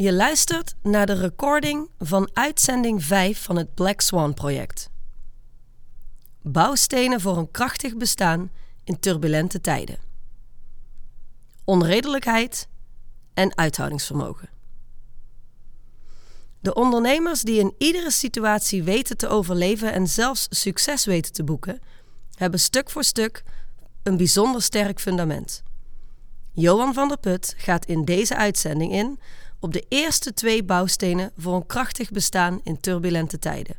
Je luistert naar de recording van uitzending 5 van het Black Swan project. Bouwstenen voor een krachtig bestaan in turbulente tijden. Onredelijkheid en uithoudingsvermogen. De ondernemers die in iedere situatie weten te overleven en zelfs succes weten te boeken, hebben stuk voor stuk een bijzonder sterk fundament. Johan van der Put gaat in deze uitzending in op de eerste twee bouwstenen voor een krachtig bestaan in turbulente tijden.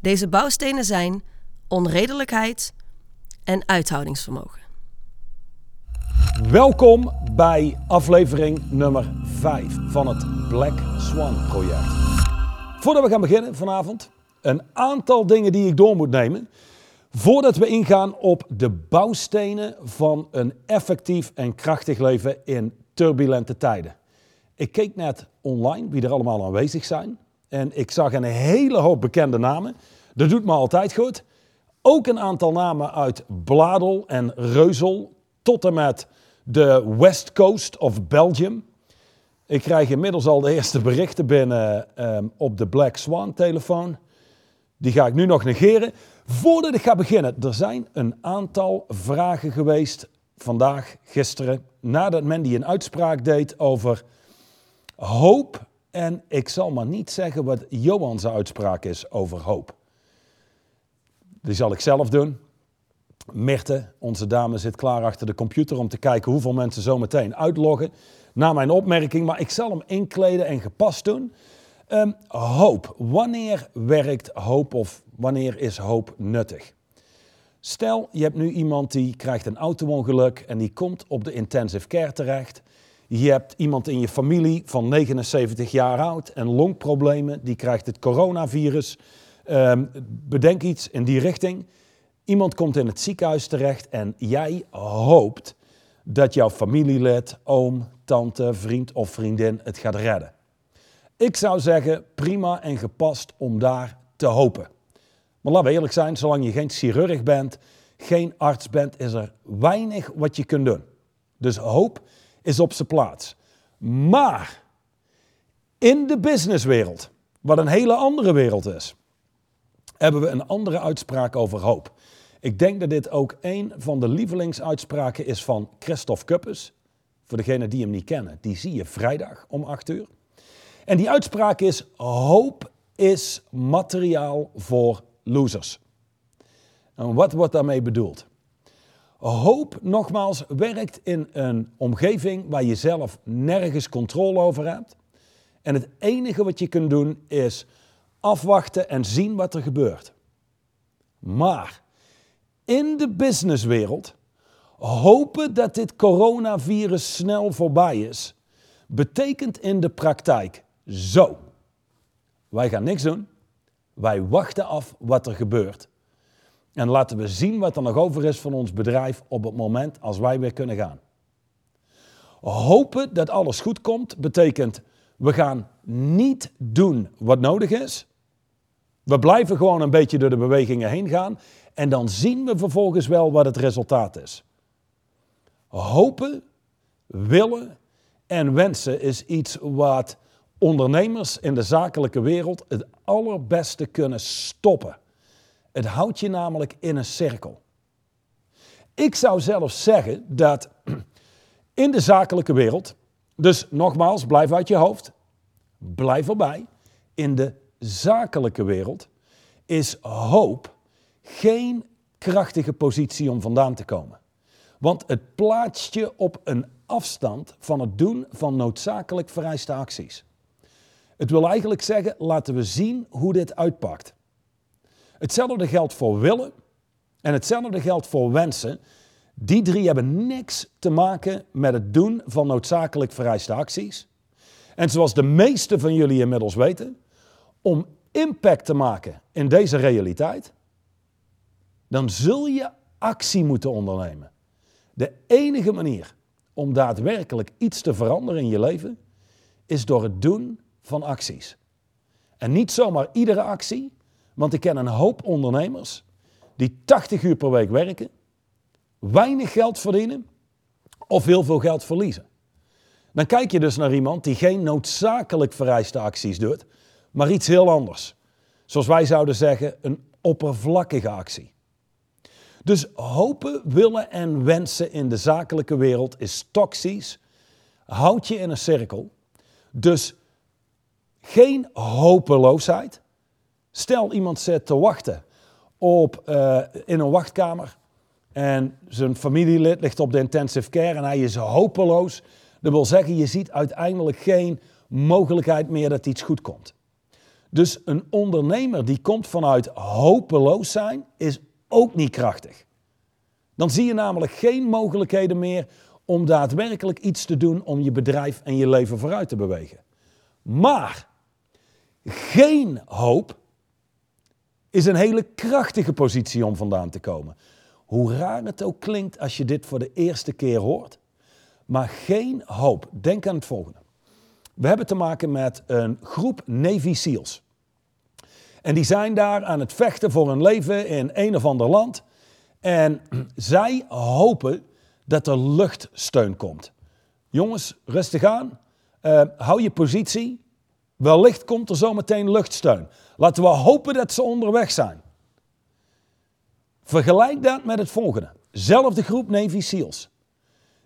Deze bouwstenen zijn onredelijkheid en uithoudingsvermogen. Welkom bij aflevering nummer 5 van het Black Swan project. Voordat we gaan beginnen vanavond, een aantal dingen die ik door moet nemen. Voordat we ingaan op de bouwstenen van een effectief en krachtig leven in turbulente tijden. Ik keek net online wie er allemaal aanwezig zijn. En ik zag een hele hoop bekende namen. Dat doet me altijd goed. Ook een aantal namen uit Bladel en Reuzel tot en met de West Coast of Belgium. Ik krijg inmiddels al de eerste berichten binnen um, op de Black Swan telefoon. Die ga ik nu nog negeren. Voordat ik ga beginnen, er zijn een aantal vragen geweest vandaag, gisteren, nadat Mandy een uitspraak deed over hoop. En ik zal maar niet zeggen wat Johan's uitspraak is over hoop. Die zal ik zelf doen. Mirte, onze dame, zit klaar achter de computer om te kijken hoeveel mensen zo meteen uitloggen. Na mijn opmerking, maar ik zal hem inkleden en gepast doen. Um, hoop. Wanneer werkt hoop of wanneer is hoop nuttig? Stel, je hebt nu iemand die krijgt een auto-ongeluk en die komt op de intensive care terecht. Je hebt iemand in je familie van 79 jaar oud en longproblemen, die krijgt het coronavirus. Um, bedenk iets in die richting. Iemand komt in het ziekenhuis terecht en jij hoopt dat jouw familielid, oom, tante, vriend of vriendin het gaat redden. Ik zou zeggen, prima en gepast om daar te hopen. Maar laten we eerlijk zijn, zolang je geen chirurg bent, geen arts bent, is er weinig wat je kunt doen. Dus hoop is op zijn plaats. Maar in de businesswereld, wat een hele andere wereld is, hebben we een andere uitspraak over hoop. Ik denk dat dit ook een van de lievelingsuitspraken is van Christophe Kuppes. Voor degenen die hem niet kennen, die zie je vrijdag om 8 uur. En die uitspraak is: hoop is materiaal voor losers. En wat wordt daarmee bedoeld? Hoop, nogmaals, werkt in een omgeving waar je zelf nergens controle over hebt. En het enige wat je kunt doen is afwachten en zien wat er gebeurt. Maar in de businesswereld hopen dat dit coronavirus snel voorbij is, betekent in de praktijk zo. Wij gaan niks doen. Wij wachten af wat er gebeurt. En laten we zien wat er nog over is van ons bedrijf op het moment als wij weer kunnen gaan. Hopen dat alles goed komt betekent we gaan niet doen wat nodig is. We blijven gewoon een beetje door de bewegingen heen gaan en dan zien we vervolgens wel wat het resultaat is. Hopen, willen en wensen is iets wat ondernemers in de zakelijke wereld het allerbeste kunnen stoppen. Het houdt je namelijk in een cirkel. Ik zou zelfs zeggen dat in de zakelijke wereld, dus nogmaals, blijf uit je hoofd, blijf erbij, in de zakelijke wereld is hoop geen krachtige positie om vandaan te komen. Want het plaatst je op een afstand van het doen van noodzakelijk vereiste acties. Het wil eigenlijk zeggen, laten we zien hoe dit uitpakt. Hetzelfde geldt voor willen en hetzelfde geldt voor wensen. Die drie hebben niks te maken met het doen van noodzakelijk vereiste acties. En zoals de meeste van jullie inmiddels weten, om impact te maken in deze realiteit, dan zul je actie moeten ondernemen. De enige manier om daadwerkelijk iets te veranderen in je leven is door het doen van acties. En niet zomaar iedere actie, want ik ken een hoop ondernemers die 80 uur per week werken, weinig geld verdienen of heel veel geld verliezen. Dan kijk je dus naar iemand die geen noodzakelijk vereiste acties doet, maar iets heel anders. Zoals wij zouden zeggen, een oppervlakkige actie. Dus hopen, willen en wensen in de zakelijke wereld is toxisch. Houd je in een cirkel. Dus geen hopeloosheid. Stel iemand zit te wachten op, uh, in een wachtkamer en zijn familielid ligt op de intensive care en hij is hopeloos. Dat wil zeggen, je ziet uiteindelijk geen mogelijkheid meer dat iets goed komt. Dus een ondernemer die komt vanuit hopeloos zijn, is ook niet krachtig. Dan zie je namelijk geen mogelijkheden meer om daadwerkelijk iets te doen om je bedrijf en je leven vooruit te bewegen. Maar geen hoop is een hele krachtige positie om vandaan te komen. Hoe raar het ook klinkt als je dit voor de eerste keer hoort. Maar geen hoop. Denk aan het volgende. We hebben te maken met een groep Navy SEALs. En die zijn daar aan het vechten voor hun leven in een of ander land. En zij hopen dat er luchtsteun komt. Jongens, rustig aan. Uh, hou je positie. Wellicht komt er zometeen luchtsteun. Laten we hopen dat ze onderweg zijn. Vergelijk dat met het volgende. Zelfde groep Navy SEALs.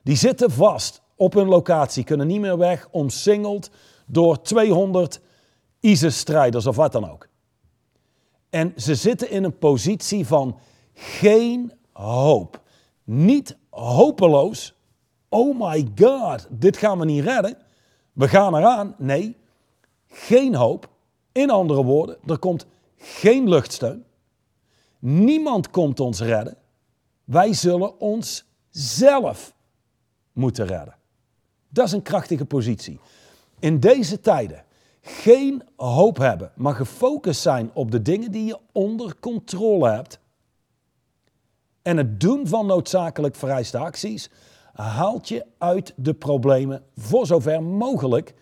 Die zitten vast op hun locatie, kunnen niet meer weg, omsingeld door 200 ISIS-strijders of wat dan ook. En ze zitten in een positie van geen hoop. Niet hopeloos. Oh my god, dit gaan we niet redden. We gaan eraan. Nee, geen hoop. In andere woorden, er komt geen luchtsteun. Niemand komt ons redden. Wij zullen ons zelf moeten redden. Dat is een krachtige positie. In deze tijden geen hoop hebben, maar gefocust zijn op de dingen die je onder controle hebt. En het doen van noodzakelijk vereiste acties haalt je uit de problemen voor zover mogelijk.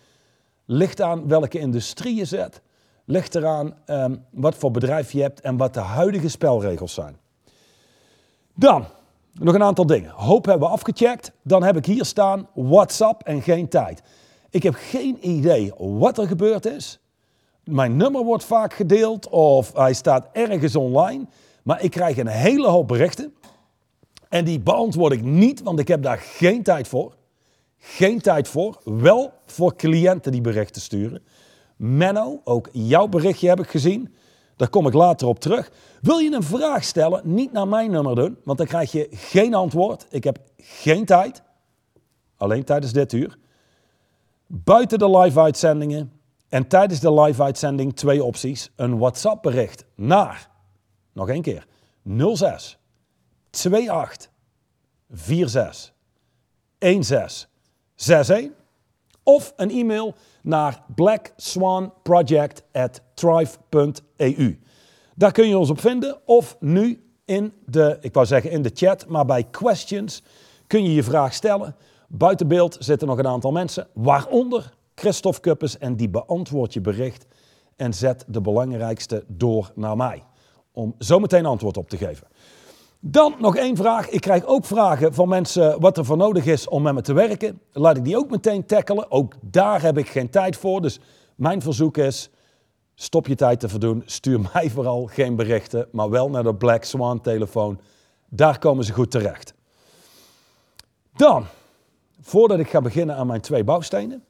Ligt aan welke industrie je zet, ligt eraan um, wat voor bedrijf je hebt en wat de huidige spelregels zijn. Dan nog een aantal dingen. Hoop hebben we afgecheckt. Dan heb ik hier staan WhatsApp en geen tijd. Ik heb geen idee wat er gebeurd is. Mijn nummer wordt vaak gedeeld of hij staat ergens online. Maar ik krijg een hele hoop berichten. En die beantwoord ik niet, want ik heb daar geen tijd voor. Geen tijd voor. Wel voor cliënten die berichten sturen. Menno, ook jouw berichtje heb ik gezien. Daar kom ik later op terug. Wil je een vraag stellen, niet naar mijn nummer doen, want dan krijg je geen antwoord. Ik heb geen tijd. Alleen tijdens dit uur. Buiten de live-uitzendingen en tijdens de live-uitzending twee opties. Een WhatsApp-bericht naar, nog één keer, 06 28 46 16 61. Of een e-mail naar blackswanproject.thrive.eu. Daar kun je ons op vinden. Of nu in de, ik wou zeggen in de chat, maar bij questions kun je je vraag stellen. Buiten beeld zitten nog een aantal mensen, waaronder Christophe Kuppes. En die beantwoordt je bericht en zet de belangrijkste door naar mij. Om zo meteen antwoord op te geven. Dan nog één vraag. Ik krijg ook vragen van mensen wat er voor nodig is om met me te werken. Laat ik die ook meteen tackelen. Ook daar heb ik geen tijd voor. Dus mijn verzoek is, stop je tijd te verdoen. Stuur mij vooral geen berichten, maar wel naar de Black Swan telefoon. Daar komen ze goed terecht. Dan, voordat ik ga beginnen aan mijn twee bouwstenen,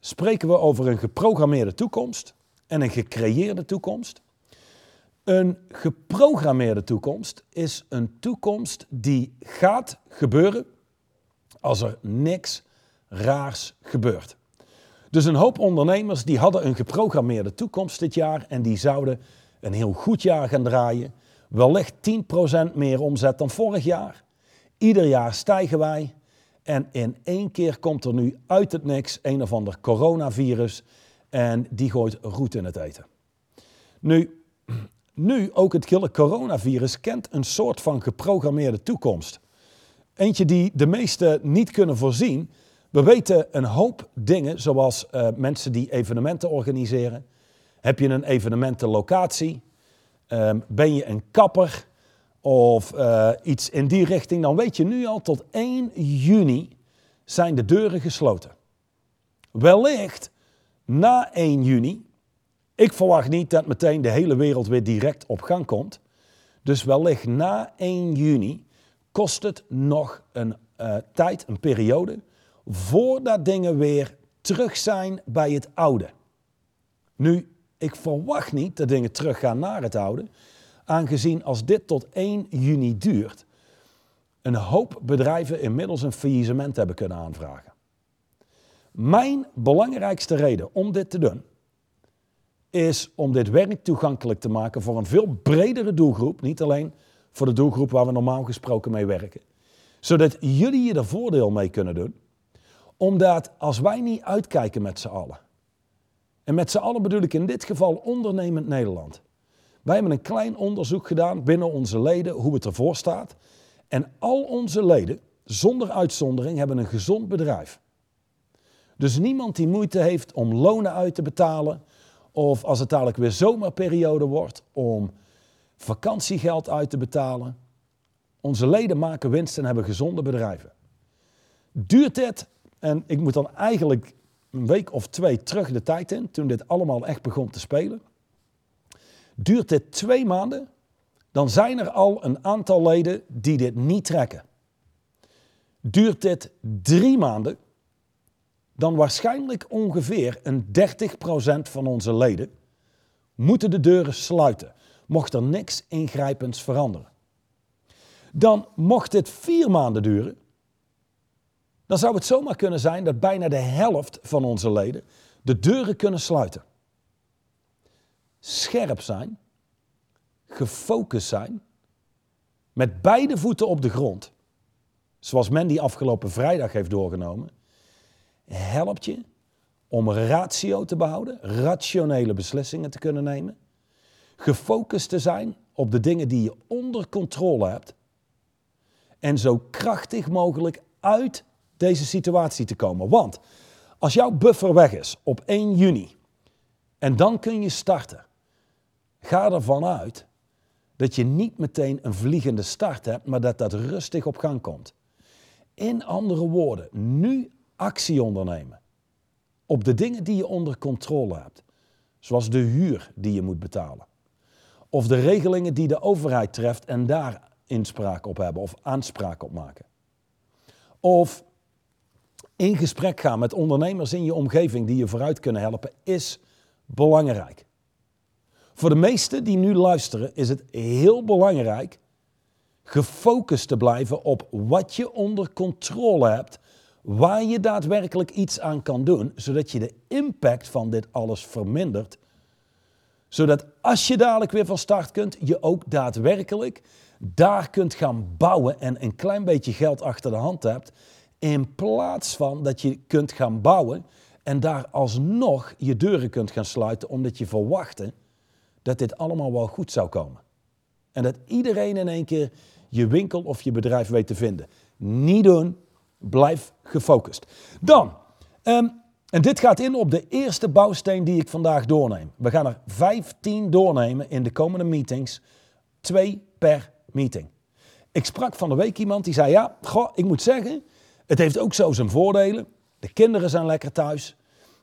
spreken we over een geprogrammeerde toekomst en een gecreëerde toekomst. Een geprogrammeerde toekomst is een toekomst die gaat gebeuren als er niks raars gebeurt. Dus een hoop ondernemers die hadden een geprogrammeerde toekomst dit jaar en die zouden een heel goed jaar gaan draaien. Wellicht 10% meer omzet dan vorig jaar. Ieder jaar stijgen wij en in één keer komt er nu uit het niks een of ander coronavirus en die gooit roet in het eten. Nu, nu ook het coronavirus kent een soort van geprogrammeerde toekomst. Eentje die de meesten niet kunnen voorzien. We weten een hoop dingen, zoals uh, mensen die evenementen organiseren. Heb je een evenementenlocatie? Um, ben je een kapper? Of uh, iets in die richting? Dan weet je nu al tot 1 juni zijn de deuren gesloten. wellicht na 1 juni, ik verwacht niet dat meteen de hele wereld weer direct op gang komt. Dus wellicht na 1 juni kost het nog een uh, tijd, een periode, voordat dingen weer terug zijn bij het oude. Nu, ik verwacht niet dat dingen teruggaan naar het oude, aangezien als dit tot 1 juni duurt, een hoop bedrijven inmiddels een faillissement hebben kunnen aanvragen. Mijn belangrijkste reden om dit te doen, is om dit werk toegankelijk te maken voor een veel bredere doelgroep, niet alleen voor de doelgroep waar we normaal gesproken mee werken, zodat jullie je er voordeel mee kunnen doen, omdat als wij niet uitkijken met z'n allen, en met z'n allen bedoel ik in dit geval ondernemend Nederland. Wij hebben een klein onderzoek gedaan binnen onze leden hoe het ervoor staat. En al onze leden, zonder uitzondering, hebben een gezond bedrijf. Dus niemand die moeite heeft om lonen uit te betalen. Of als het dadelijk weer zomerperiode wordt, om vakantiegeld uit te betalen. Onze leden maken winst en hebben gezonde bedrijven. Duurt dit, en ik moet dan eigenlijk een week of twee terug de tijd in, toen dit allemaal echt begon te spelen. Duurt dit twee maanden, dan zijn er al een aantal leden die dit niet trekken. Duurt dit drie maanden, dan waarschijnlijk ongeveer een 30% van onze leden moeten de deuren sluiten, mocht er niks ingrijpends veranderen. Dan mocht dit vier maanden duren, dan zou het zomaar kunnen zijn dat bijna de helft van onze leden de deuren kunnen sluiten. Scherp zijn, gefocust zijn, met beide voeten op de grond, zoals men die afgelopen vrijdag heeft doorgenomen, helpt je om ratio te behouden, rationele beslissingen te kunnen nemen, gefocust te zijn op de dingen die je onder controle hebt en zo krachtig mogelijk uit deze situatie te komen. Want als jouw buffer weg is op 1 juni en dan kun je starten, ga ervan uit dat je niet meteen een vliegende start hebt, maar dat dat rustig op gang komt. In andere woorden, nu actie ondernemen op de dingen die je onder controle hebt, zoals de huur die je moet betalen, of de regelingen die de overheid treft en daar inspraak op hebben of aanspraak op maken. Of in gesprek gaan met ondernemers in je omgeving die je vooruit kunnen helpen, is belangrijk. Voor de meesten die nu luisteren is het heel belangrijk gefocust te blijven op wat je onder controle hebt, waar je daadwerkelijk iets aan kan doen, zodat je de impact van dit alles vermindert. Zodat als je dadelijk weer van start kunt, je ook daadwerkelijk daar kunt gaan bouwen en een klein beetje geld achter de hand hebt in plaats van dat je kunt gaan bouwen en daar alsnog je deuren kunt gaan sluiten omdat je verwachtte dat dit allemaal wel goed zou komen. En dat iedereen in één keer je winkel of je bedrijf weet te vinden. Niet doen, blijf gefocust. Dan, ehm, en dit gaat in op de eerste bouwsteen die ik vandaag doorneem. We gaan er 15 doornemen in de komende meetings, twee per meeting. Ik sprak van de week iemand die zei: Ja, goh, ik moet zeggen, het heeft ook zo zijn voordelen. De kinderen zijn lekker thuis.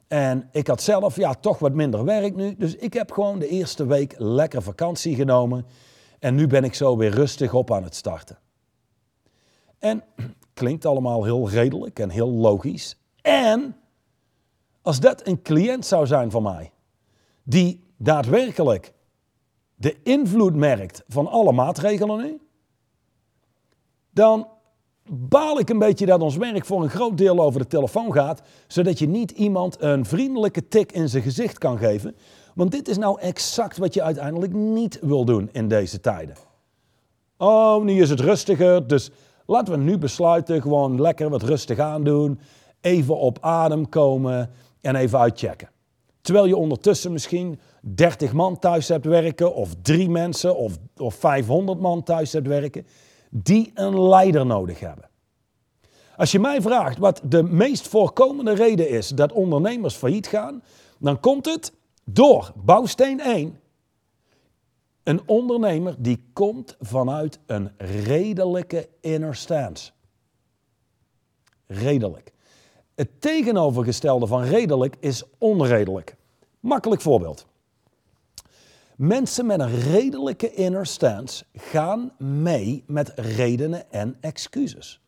En ik had zelf ja, toch wat minder werk nu. Dus ik heb gewoon de eerste week lekker vakantie genomen. En nu ben ik zo weer rustig op aan het starten. En klinkt allemaal heel redelijk en heel logisch. En als dat een cliënt zou zijn van mij, die daadwerkelijk de invloed merkt van alle maatregelen nu, dan baal ik een beetje dat ons werk voor een groot deel over de telefoon gaat, zodat je niet iemand een vriendelijke tik in zijn gezicht kan geven. Want dit is nou exact wat je uiteindelijk niet wil doen in deze tijden. Oh, nu is het rustiger, dus laten we nu besluiten gewoon lekker wat rustig aandoen, even op adem komen en even uitchecken. Terwijl je ondertussen misschien 30 man thuis hebt werken, of drie mensen, of, of 500 man thuis hebt werken die een leider nodig hebben. Als je mij vraagt wat de meest voorkomende reden is dat ondernemers failliet gaan, dan komt het door bouwsteen 1. Een ondernemer die komt vanuit een redelijke inner stance. Redelijk. Het tegenovergestelde van redelijk is onredelijk. Makkelijk voorbeeld. Mensen met een redelijke inner stance gaan mee met redenen en excuses.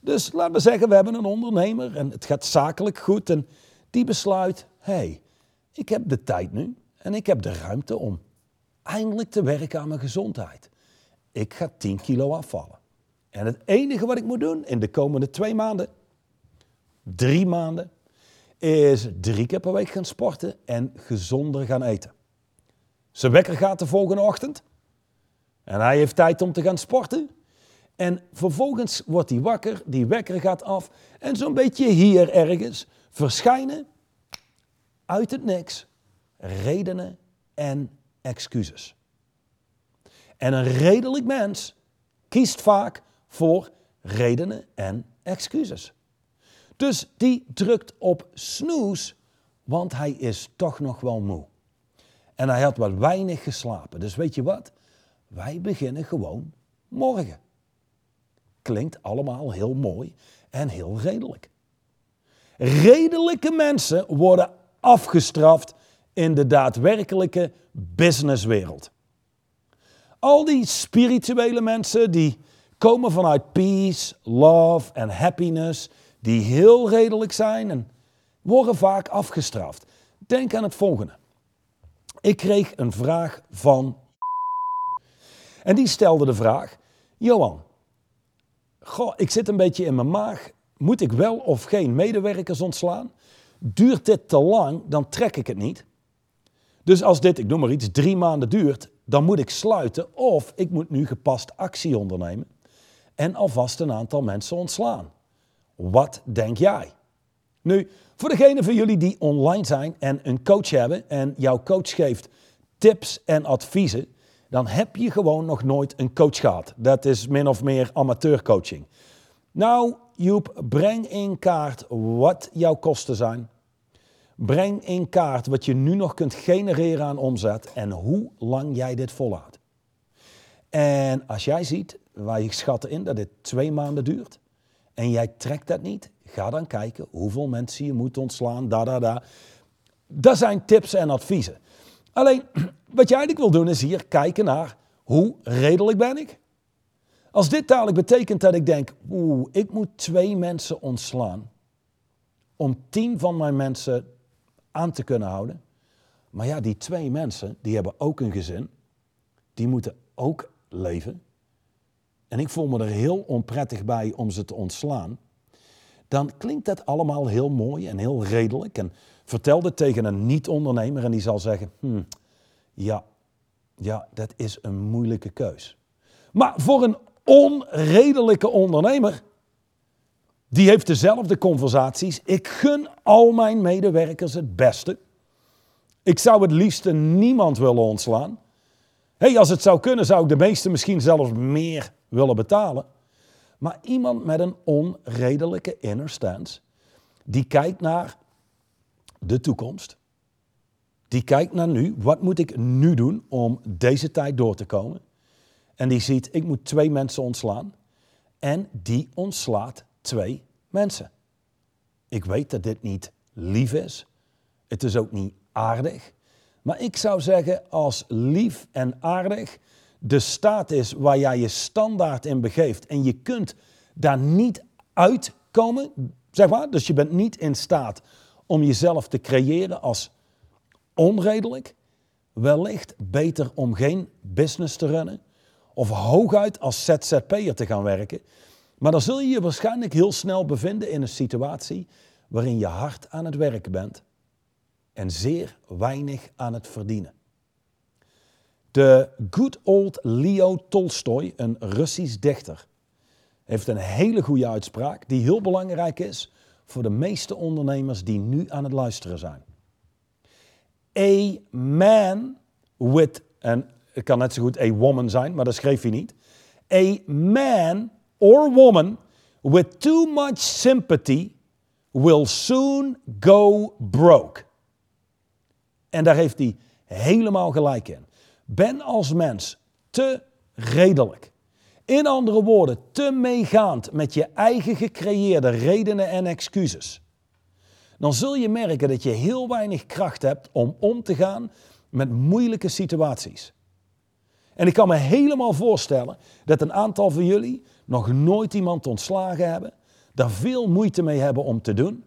Dus laten we zeggen, we hebben een ondernemer en het gaat zakelijk goed en die besluit, hé, hey, ik heb de tijd nu en ik heb de ruimte om eindelijk te werken aan mijn gezondheid. Ik ga 10 kilo afvallen. En het enige wat ik moet doen in de komende twee maanden, drie maanden, is drie keer per week gaan sporten en gezonder gaan eten. Zijn wekker gaat de volgende ochtend en hij heeft tijd om te gaan sporten. En vervolgens wordt hij wakker, die wekker gaat af en zo'n beetje hier ergens verschijnen uit het niks redenen en excuses. En een redelijk mens kiest vaak voor redenen en excuses. Dus die drukt op snoes, want hij is toch nog wel moe. En hij had wat weinig geslapen. Dus weet je wat? Wij beginnen gewoon morgen. Klinkt allemaal heel mooi en heel redelijk. Redelijke mensen worden afgestraft in de daadwerkelijke businesswereld. Al die spirituele mensen die komen vanuit peace, love en happiness, die heel redelijk zijn en worden vaak afgestraft. Denk aan het volgende. Ik kreeg een vraag van. En die stelde de vraag: Johan, goh, ik zit een beetje in mijn maag. Moet ik wel of geen medewerkers ontslaan? Duurt dit te lang, dan trek ik het niet. Dus als dit, ik noem maar iets, drie maanden duurt, dan moet ik sluiten of ik moet nu gepast actie ondernemen en alvast een aantal mensen ontslaan. Wat denk jij? Nu, voor degenen van jullie die online zijn en een coach hebben en jouw coach geeft tips en adviezen, dan heb je gewoon nog nooit een coach gehad. Dat is min of meer amateurcoaching. Nou, Joep, breng in kaart wat jouw kosten zijn. Breng in kaart wat je nu nog kunt genereren aan omzet en hoe lang jij dit volhoudt. En als jij ziet, wij schatten in dat dit twee maanden duurt en jij trekt dat niet, ga dan kijken hoeveel mensen je moet ontslaan, da da da. Dat zijn tips en adviezen. Alleen, wat jij eigenlijk wil doen is hier kijken naar hoe redelijk ben ik? Als dit dadelijk betekent dat ik denk, oeh, ik moet twee mensen ontslaan om tien van mijn mensen aan te kunnen houden. Maar ja, die twee mensen, die hebben ook een gezin. Die moeten ook leven. En ik voel me er heel onprettig bij om ze te ontslaan. Dan klinkt dat allemaal heel mooi en heel redelijk. En vertel dit tegen een niet-ondernemer en die zal zeggen, hmm, ja, ja, dat is een moeilijke keus. Maar voor een onredelijke ondernemer die heeft dezelfde conversaties. Ik gun al mijn medewerkers het beste. Ik zou het liefst niemand willen ontslaan. hey, als het zou kunnen, zou ik de meeste misschien zelfs meer willen betalen. Maar iemand met een onredelijke inner stance, die kijkt naar de toekomst. Die kijkt naar nu. Wat moet ik nu doen om deze tijd door te komen? En die ziet, ik moet twee mensen ontslaan. En die ontslaat twee mensen. Ik weet dat dit niet lief is. Het is ook niet aardig. Maar ik zou zeggen, als lief en aardig de staat is waar jij je standaard in begeeft en je kunt daar niet uitkomen, zeg maar, dus je bent niet in staat om jezelf te creëren als onredelijk, wellicht beter om geen business te runnen of hooguit als ZZP'er te gaan werken maar dan zul je je waarschijnlijk heel snel bevinden in een situatie waarin je hard aan het werken bent en zeer weinig aan het verdienen. De good old Leo Tolstoy, een Russisch dichter, heeft een hele goede uitspraak die heel belangrijk is voor de meeste ondernemers die nu aan het luisteren zijn. A man with, en het kan net zo goed a woman zijn, maar dat schreef hij niet. A man or woman with too much sympathy will soon go broke. En daar heeft hij helemaal gelijk in. Ben als mens te redelijk. In andere woorden, te meegaand met je eigen gecreëerde redenen en excuses. dan zul je merken dat je heel weinig kracht hebt om om te gaan met moeilijke situaties. En ik kan me helemaal voorstellen dat een aantal van jullie nog nooit iemand ontslagen hebben, daar veel moeite mee hebben om te doen.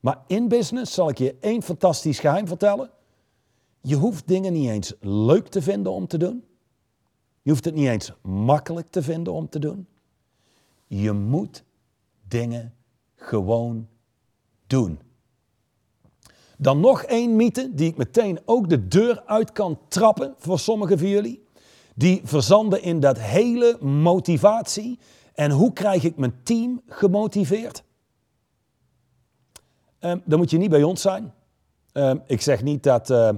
Maar in business zal ik je één fantastisch geheim vertellen. Je hoeft dingen niet eens leuk te vinden om te doen. Je hoeft het niet eens makkelijk te vinden om te doen. Je moet dingen gewoon doen. Dan nog één mythe die ik meteen ook de deur uit kan trappen voor sommigen van jullie. Die verzanden in dat hele motivatie. En hoe krijg ik mijn team gemotiveerd? Um, dan moet je niet bij ons zijn. Um, ik zeg niet dat uh,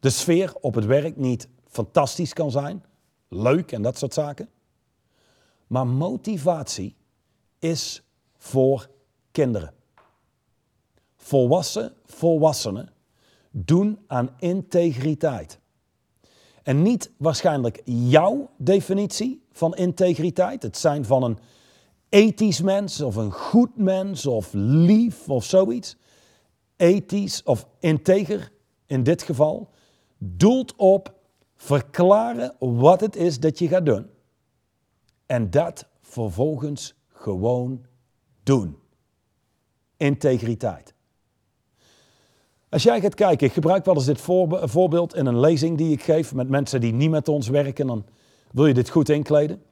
de sfeer op het werk niet fantastisch kan zijn. Leuk en dat soort zaken. Maar motivatie is voor kinderen. Volwassen volwassenen doen aan integriteit. En niet waarschijnlijk jouw definitie van integriteit, het zijn van een ethisch mens of een goed mens of lief of zoiets. Ethisch of integer in dit geval doelt op verklaren wat het is dat je gaat doen. En dat vervolgens gewoon doen. Integriteit. Als jij gaat kijken, ik gebruik wel eens dit voorbeeld in een lezing die ik geef met mensen die niet met ons werken, dan wil je dit goed inkleden.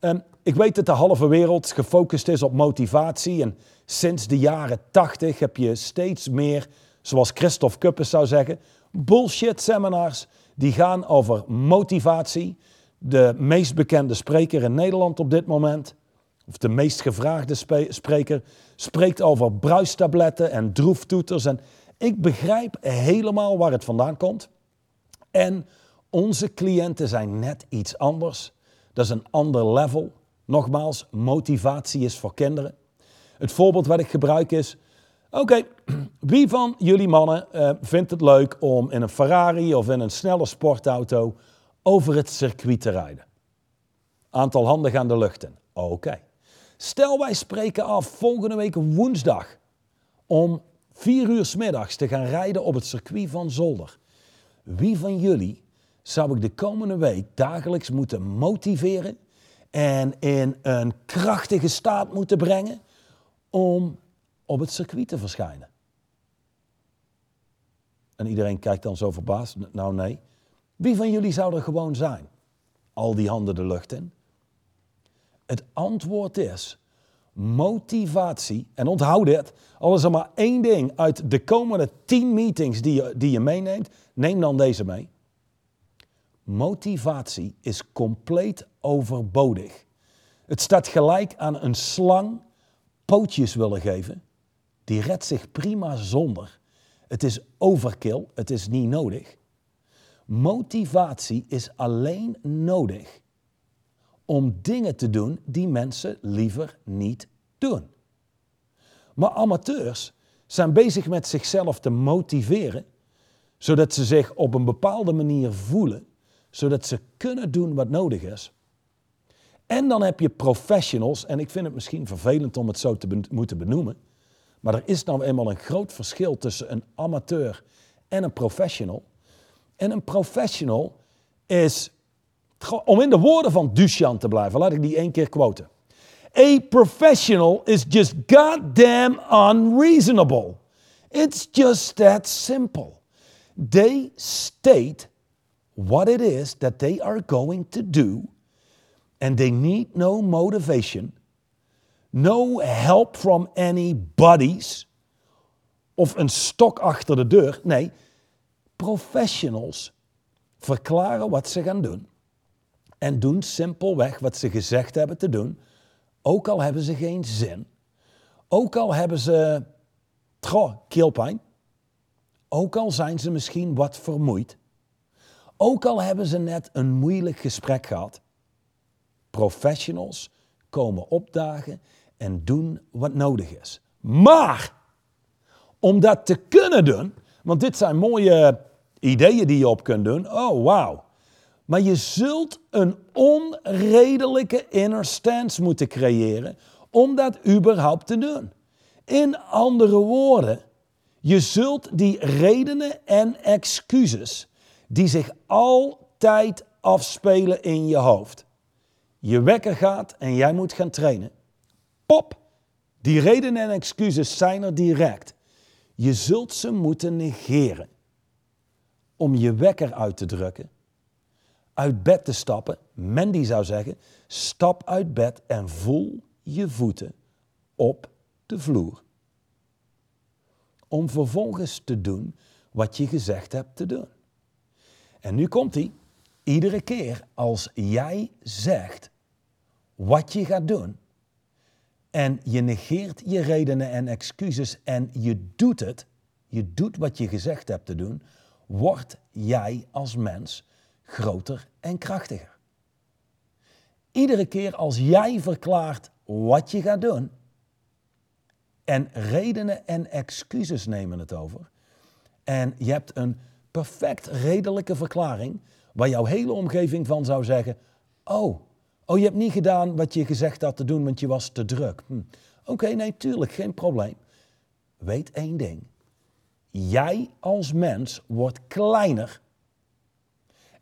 Um, ik weet dat de halve wereld gefocust is op motivatie en sinds de jaren 80 heb je steeds meer, zoals Christophe Kuppes zou zeggen, bullshit seminars die gaan over motivatie. De meest bekende spreker in Nederland op dit moment, of de meest gevraagde spreker, spreekt over bruistabletten en droeftoeters. En ik begrijp helemaal waar het vandaan komt. En onze cliënten zijn net iets anders. Dat is een ander level. Nogmaals, motivatie is voor kinderen. Het voorbeeld wat ik gebruik is: oké, wie van jullie mannen uh, vindt het leuk om in een Ferrari of in een snelle sportauto over het circuit te rijden? Aantal handen gaan de lucht in. Oké. Stel wij spreken af volgende week woensdag om vier uur middags te gaan rijden op het circuit van Zolder. Wie van jullie zou ik de komende week dagelijks moeten motiveren en in een krachtige staat moeten brengen om op het circuit te verschijnen? En iedereen kijkt dan zo verbaasd. Nou nee. Wie van jullie zou er gewoon zijn? Al die handen de lucht in. Het antwoord is motivatie. En onthoud dit, al is er maar één ding uit de komende tien meetings die je, die je meeneemt, neem dan deze mee. Motivatie is compleet overbodig. Het staat gelijk aan een slang pootjes willen geven. Die redt zich prima zonder. Het is overkill, het is niet nodig. Motivatie is alleen nodig om dingen te doen die mensen liever niet doen. Maar amateurs zijn bezig met zichzelf te motiveren, zodat ze zich op een bepaalde manier voelen, zodat ze kunnen doen wat nodig is. En dan heb je professionals, en ik vind het misschien vervelend om het zo te moeten benoemen, maar er is nou eenmaal een groot verschil tussen een amateur en een professional. En een professional is om in de woorden van Duchamp te blijven, laat ik die één keer quoten. A professional is just goddamn unreasonable. It's just that simple. They state what it is that they are going to do, and they need no motivation, no help from any buddies, of een stok achter de deur. Nee, professionals verklaren wat ze gaan doen en doen simpelweg wat ze gezegd hebben te doen, ook al hebben ze geen zin, ook al hebben ze goh, keelpijn, ook al zijn ze misschien wat vermoeid, ook al hebben ze net een moeilijk gesprek gehad. Professionals komen opdagen en doen wat nodig is. Maar om dat te kunnen doen, want dit zijn mooie ideeën die je op kunt doen. Oh, wauw. Maar je zult een onredelijke inner stance moeten creëren om dat überhaupt te doen. In andere woorden, je zult die redenen en excuses die zich altijd afspelen in je hoofd. Je wekker gaat en jij moet gaan trainen. Pop, die redenen en excuses zijn er direct. Je zult ze moeten negeren. Om je wekker uit te drukken, uit bed te stappen. Mandy zou zeggen, stap uit bed en voel je voeten op de vloer. Om vervolgens te doen wat je gezegd hebt te doen. En nu komt hij. Iedere keer als jij zegt wat je gaat doen en je negeert je redenen en excuses en je doet het, je doet wat je gezegd hebt te doen, word jij als mens groter en krachtiger. Iedere keer als jij verklaart wat je gaat doen en redenen en excuses nemen het over en je hebt een perfect redelijke verklaring waar jouw hele omgeving van zou zeggen: Oh, oh, je hebt niet gedaan wat je gezegd had te doen, want je was te druk. Hm. Oké, nee, tuurlijk, geen probleem. Weet één ding. Jij als mens wordt kleiner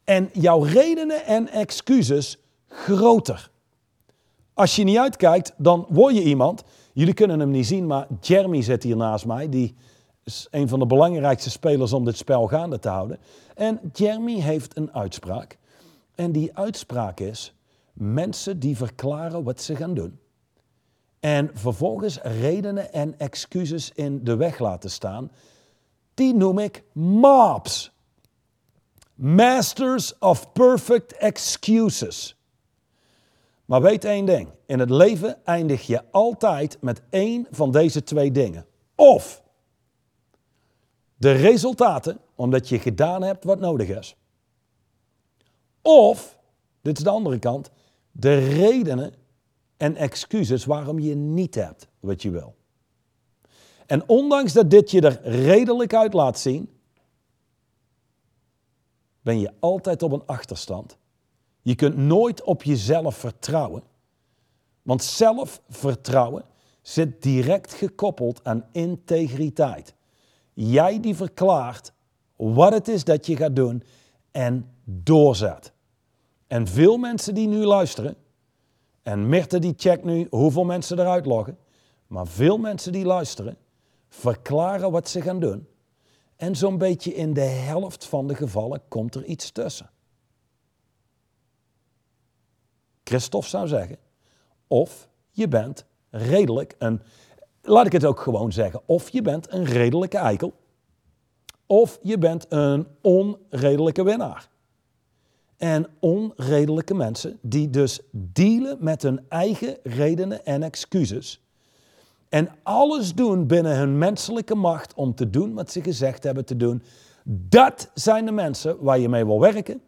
en jouw redenen en excuses groter. Als je niet uitkijkt, dan word je iemand. Jullie kunnen hem niet zien, maar Jeremy zit hier naast mij. Die is een van de belangrijkste spelers om dit spel gaande te houden. En Jeremy heeft een uitspraak. En die uitspraak is: mensen die verklaren wat ze gaan doen. En vervolgens redenen en excuses in de weg laten staan. Die noem ik MOPS. Masters of Perfect Excuses. Maar weet één ding: in het leven eindig je altijd met één van deze twee dingen. Of de resultaten, omdat je gedaan hebt wat nodig is. Of, dit is de andere kant, de redenen en excuses waarom je niet hebt wat je wil. En ondanks dat dit je er redelijk uit laat zien, ben je altijd op een achterstand. Je kunt nooit op jezelf vertrouwen. Want zelfvertrouwen zit direct gekoppeld aan integriteit. Jij die verklaart wat het is dat je gaat doen en doorzet. En veel mensen die nu luisteren, en Mirte die checkt nu hoeveel mensen eruit loggen, maar veel mensen die luisteren, verklaren wat ze gaan doen. En zo'n beetje in de helft van de gevallen komt er iets tussen. Christophe zou zeggen, of je bent redelijk een, laat ik het ook gewoon zeggen, of je bent een redelijke eikel, of je bent een onredelijke winnaar. En onredelijke mensen die dus dealen met hun eigen redenen en excuses. En alles doen binnen hun menselijke macht om te doen wat ze gezegd hebben te doen. Dat zijn de mensen waar je mee wil werken.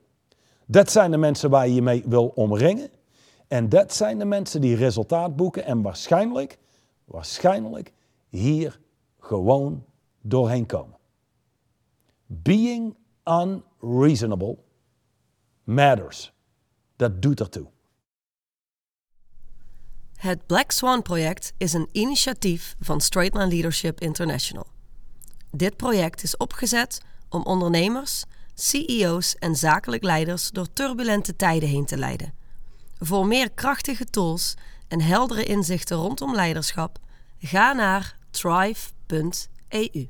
Dat zijn de mensen waar je mee wil omringen. En dat zijn de mensen die resultaat boeken en waarschijnlijk, waarschijnlijk hier gewoon doorheen komen. Being unreasonable matters. Dat doet ertoe. Het Black Swan project is een initiatief van Straightline Leadership International. Dit project is opgezet om ondernemers, CEO's en zakelijk leiders door turbulente tijden heen te leiden. Voor meer krachtige tools en heldere inzichten rondom leiderschap, ga naar thrive.eu.